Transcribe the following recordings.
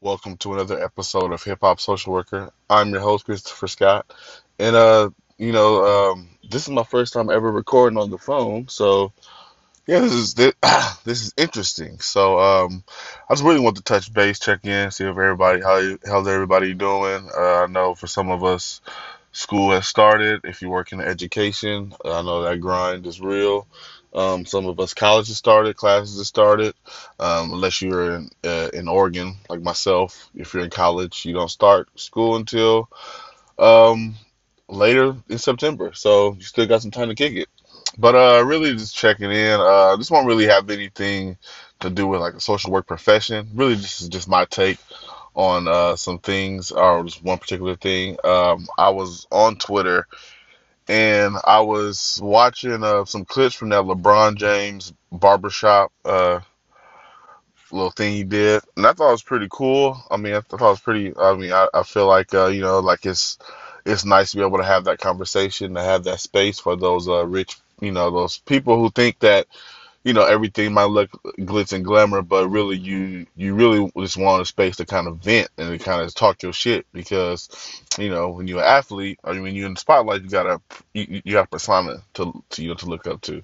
Welcome to another episode of Hip Hop Social Worker. I'm your host, Christopher Scott. And, uh, you know, um, this is my first time ever recording on the phone. So, yeah, this is this, this is interesting. So, um, I just really want to touch base, check in, see if everybody, how you, how's everybody doing? Uh, I know for some of us, school has started. If you work in education, I know that grind is real. Um, some of us colleges started, classes have started. Um, unless you're in uh, in Oregon, like myself, if you're in college, you don't start school until um, later in September. So you still got some time to kick it. But uh, really just checking in. Uh, this won't really have anything to do with like a social work profession. Really, this is just my take on uh, some things or just one particular thing. Um, I was on Twitter and I was watching uh, some clips from that LeBron James barbershop uh, little thing he did, and I thought it was pretty cool. I mean, I thought it was pretty. I mean, I, I feel like uh, you know, like it's it's nice to be able to have that conversation, to have that space for those uh, rich, you know, those people who think that you know everything might look glitz and glamour, but really you you really just want a space to kind of vent and to kind of talk your shit because you know when you're an athlete or when you're in the spotlight, you gotta you, you have a persona to, to you know to look up to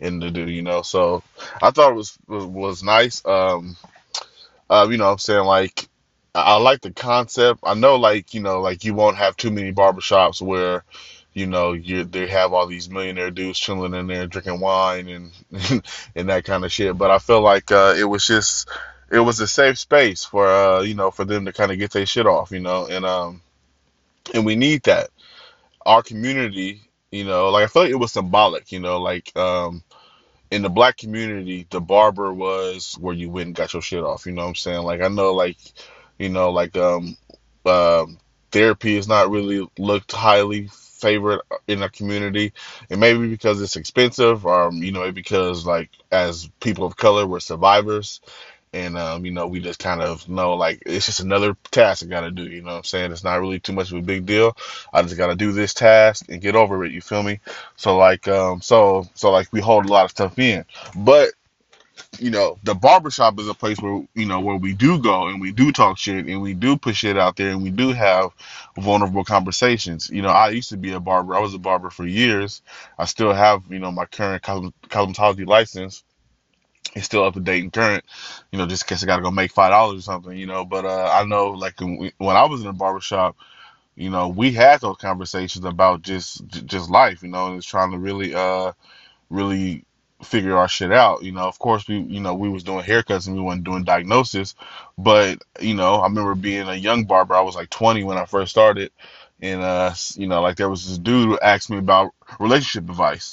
and to do you know. So I thought it was was, was nice. Um, uh, you know, I'm saying like. I I like the concept. I know, like you know, like you won't have too many barbershops where you know, you they have all these millionaire dudes chilling in there drinking wine and and that kind of shit. But I feel like uh, it was just it was a safe space for uh, you know for them to kind of get their shit off, you know, and um and we need that. Our community, you know, like I feel like it was symbolic, you know, like um in the black community, the barber was where you went and got your shit off. You know what I'm saying? Like I know, like you know, like um, um, therapy is not really looked highly favored in the community, and maybe because it's expensive, or you know, because like as people of color, we're survivors, and um, you know, we just kind of know like it's just another task I gotta do. You know what I'm saying? It's not really too much of a big deal. I just gotta do this task and get over it. You feel me? So like um so so like we hold a lot of stuff in. But you know, the barbershop is a place where you know where we do go and we do talk shit and we do put shit out there and we do have vulnerable conversations. You know, I used to be a barber. I was a barber for years. I still have, you know, my current cosm- cosmetology license it's still up to date and current, you know, just in case I gotta go make five dollars or something, you know. But uh, I know, like when, I was in a barbershop, you know, we had those conversations about just just life, you know, and it's trying to really uh really figure our shit out. You know, of course we you know we was doing haircuts and we weren't doing diagnosis, but you know, I remember being a young barber. I was like 20 when I first started, and uh, you know, like there was this dude who asked me about relationship advice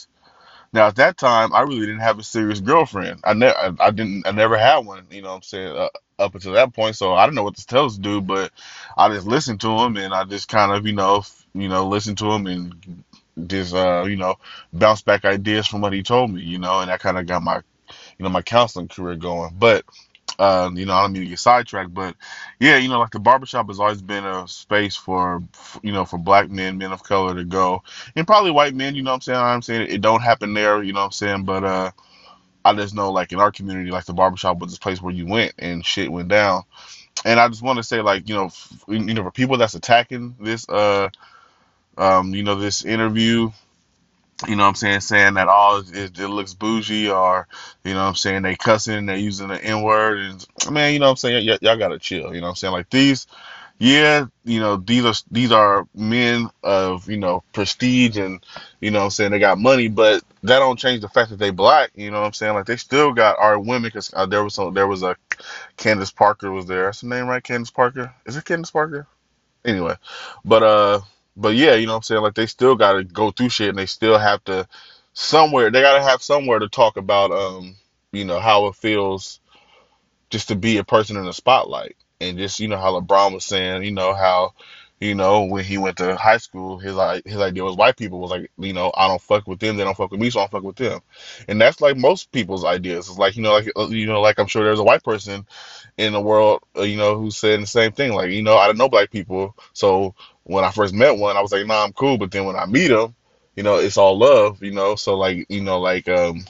now at that time, I really didn't have a serious girlfriend. I never, I, I didn't, I never had one. You know what I'm saying? Uh, up until that point, so I don't know what to tell this dude, but I just listened to him and I just kind of, you know, f- you know, listened to him and just, uh, you know, bounce back ideas from what he told me, you know, and that kind of got my, you know, my counseling career going. But um, you know, I don't mean to get sidetracked, but yeah, you know, like the barbershop has always been a space for, you know, for black men, men of color to go, and probably white men. You know what I'm saying? I'm saying it don't happen there. You know what I'm saying? But uh, I just know, like in our community, like the barbershop was this place where you went and shit went down. And I just want to say, like, you know, f- you know, for people that's attacking this, uh, um, you know, this interview you know what I'm saying, saying that all it, it looks bougie or, you know what I'm saying, they cussing, they using the N word. And man, you know what I'm saying, y- y'all gotta chill. You know what I'm saying? Like these, yeah, you know, these are these are men of, you know, prestige and, you know what I'm saying, they got money, but that don't change the fact that they black. You know what I'm saying? Like they still got our women because uh, there was some, there was a Candace Parker was there. That's the name, right? Candace Parker. Is it Candace Parker? Anyway, but uh, but yeah, you know what I'm saying? Like they still got to go through shit, and they still have to somewhere. They got to have somewhere to talk about um, you know, how it feels just to be a person in the spotlight, and just you know how LeBron was saying, you know how. You know, when he went to high school, his i- his idea was white people was like, you know, I don't fuck with them, they don't fuck with me, so I don't fuck with them, and that's like most people's ideas. It's like you know, like uh, you know, like I'm sure there's a white person in the world, uh, you know, who's saying the same thing. Like, you know, I don't know black people, so when I first met one, I was like, nah, I'm cool. But then when I meet him, you know, it's all love, you know. So like, you know, like um,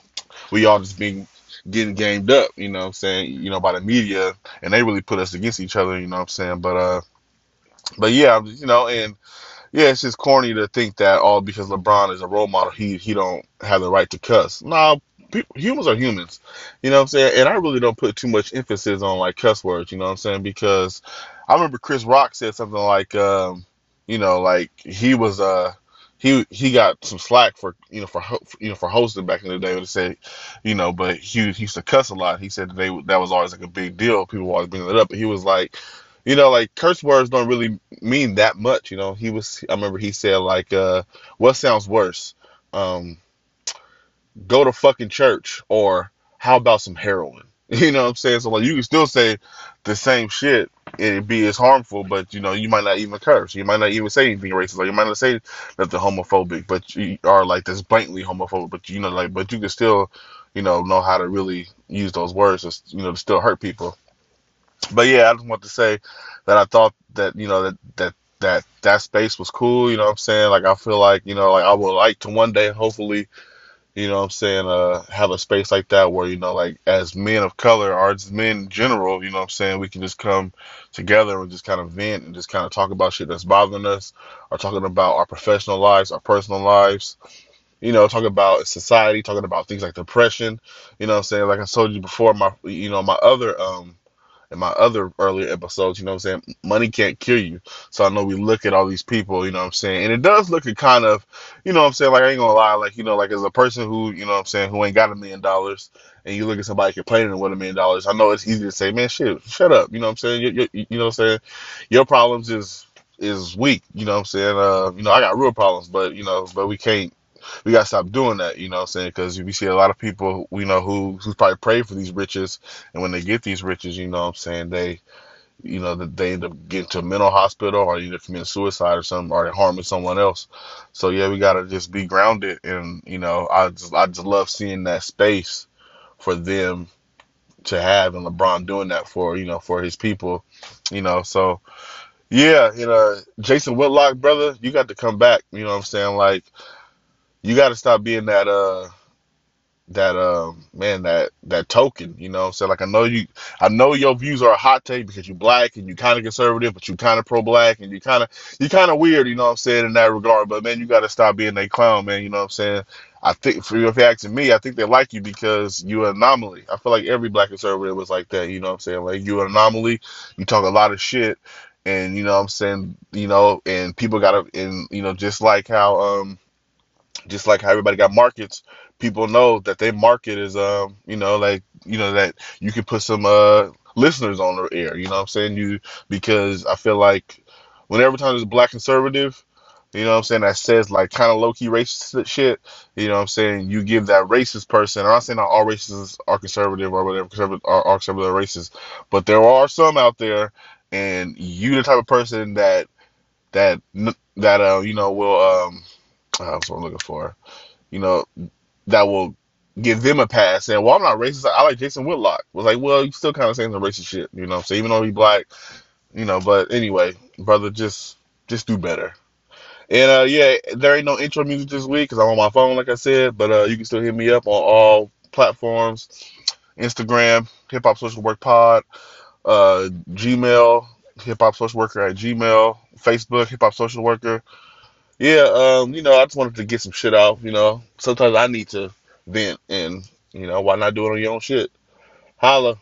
we all just being getting gamed up, you know what I'm saying, you know, by the media and they really put us against each other, you know what I'm saying? But uh but yeah, you know, and yeah, it's just corny to think that all because LeBron is a role model, he he don't have the right to cuss. Nah, people, humans are humans, you know what I'm saying. And I really don't put too much emphasis on like cuss words, you know what I'm saying, because I remember Chris Rock said something like, um, you know, like he was uh he he got some slack for you know for you know for hosting back in the day. Would say, you know, but he, he used to cuss a lot. He said that they that was always like a big deal. People were always bringing it up, but he was like, you know, like curse words don't really mean that much. You know, he was. I remember he said like, uh, what sounds worse, um, go to fucking church or how about some heroin? You know what I'm saying? So like you can still say the same shit and it be as harmful, but you know, you might not even curse. You might not even say anything racist. Like you might not say nothing homophobic, but you are like this blatantly homophobic, but you know, like but you can still, you know, know how to really use those words to, you know, to still hurt people. But yeah, I just want to say that I thought that, you know, that that that that space was cool, you know what I'm saying? Like I feel like, you know, like I would like to one day hopefully you know what I'm saying, uh, have a space like that where, you know, like as men of color or as men in general, you know what I'm saying, we can just come together and just kind of vent and just kind of talk about shit that's bothering us or talking about our professional lives, our personal lives, you know, talking about society, talking about things like depression, you know what I'm saying? Like I told you before, my, you know, my other, um, in my other earlier episodes, you know what I'm saying? Money can't kill you. So I know we look at all these people, you know what I'm saying? And it does look at kind of, you know what I'm saying? Like, I ain't gonna lie, like, you know, like as a person who, you know what I'm saying, who ain't got a million dollars and you look at somebody complaining with a million dollars, I know it's easy to say, man, shit, shut up. You know what I'm saying? You, you, you know what I'm saying? Your problems is, is weak. You know what I'm saying? Uh, you know, I got real problems, but, you know, but we can't we gotta stop doing that. You know what I'm saying? Because we see a lot of people we know who who probably pray for these riches, and when they get these riches, you know what I'm saying they you know that they end up getting to a mental hospital or either committing suicide or something or they're harming someone else. So yeah, we gotta just be grounded, and you know I just I just love seeing that space for them to have and LeBron doing that for you know for his people, you know. So yeah, you know Jason Whitlock, brother, you got to come back. You know what I'm saying? Like you got to stop being that uh that um man that that token you know what i'm saying? Like i know you i know your views are a hot take because you black and you kind of conservative but you kind of pro-black and you kind of you kind of weird you know what i'm saying in that regard. But man you got to stop being a clown man you know what i'm saying? I think for you if you're asking me i think they like you because you're an anomaly. I feel like every black conservative was like that you know what i'm saying? Like you're an anomaly you talk a lot of shit and you know what i'm saying you know and people gotta and you know just like how um just like how everybody got markets, people know that their market is um, you know, like you know that you can put some uh listeners on the air, you know what I'm saying? You because I feel like whenever time there's a black conservative, you know what I'm saying, that says like kind of low key racist shit, you know what I'm saying, you give that racist person, I'm not saying not all racists are conservative or whatever, conservative are, are conservative racist, but there are some out there and you the type of person that that that uh you know will um uh, that's what I'm looking for. You know, that will give them a pass. Saying, "Well, I'm not racist. I like Jason Whitlock." Was like, "Well, you still kind of saying some racist shit." You know, so even though he's black, you know. But anyway, brother, just just do better. And uh, yeah, there ain't no intro music this week because I'm on my phone, like I said. But uh, you can still hit me up on all platforms: Instagram, Hip Hop Social Work Pod, uh, Gmail, Hip Hop Social Worker at Gmail, Facebook, Hip Hop Social Worker. Yeah, um, you know, I just wanted to get some shit out. You know, sometimes I need to vent, and you know, why not do it on your own shit? Holla.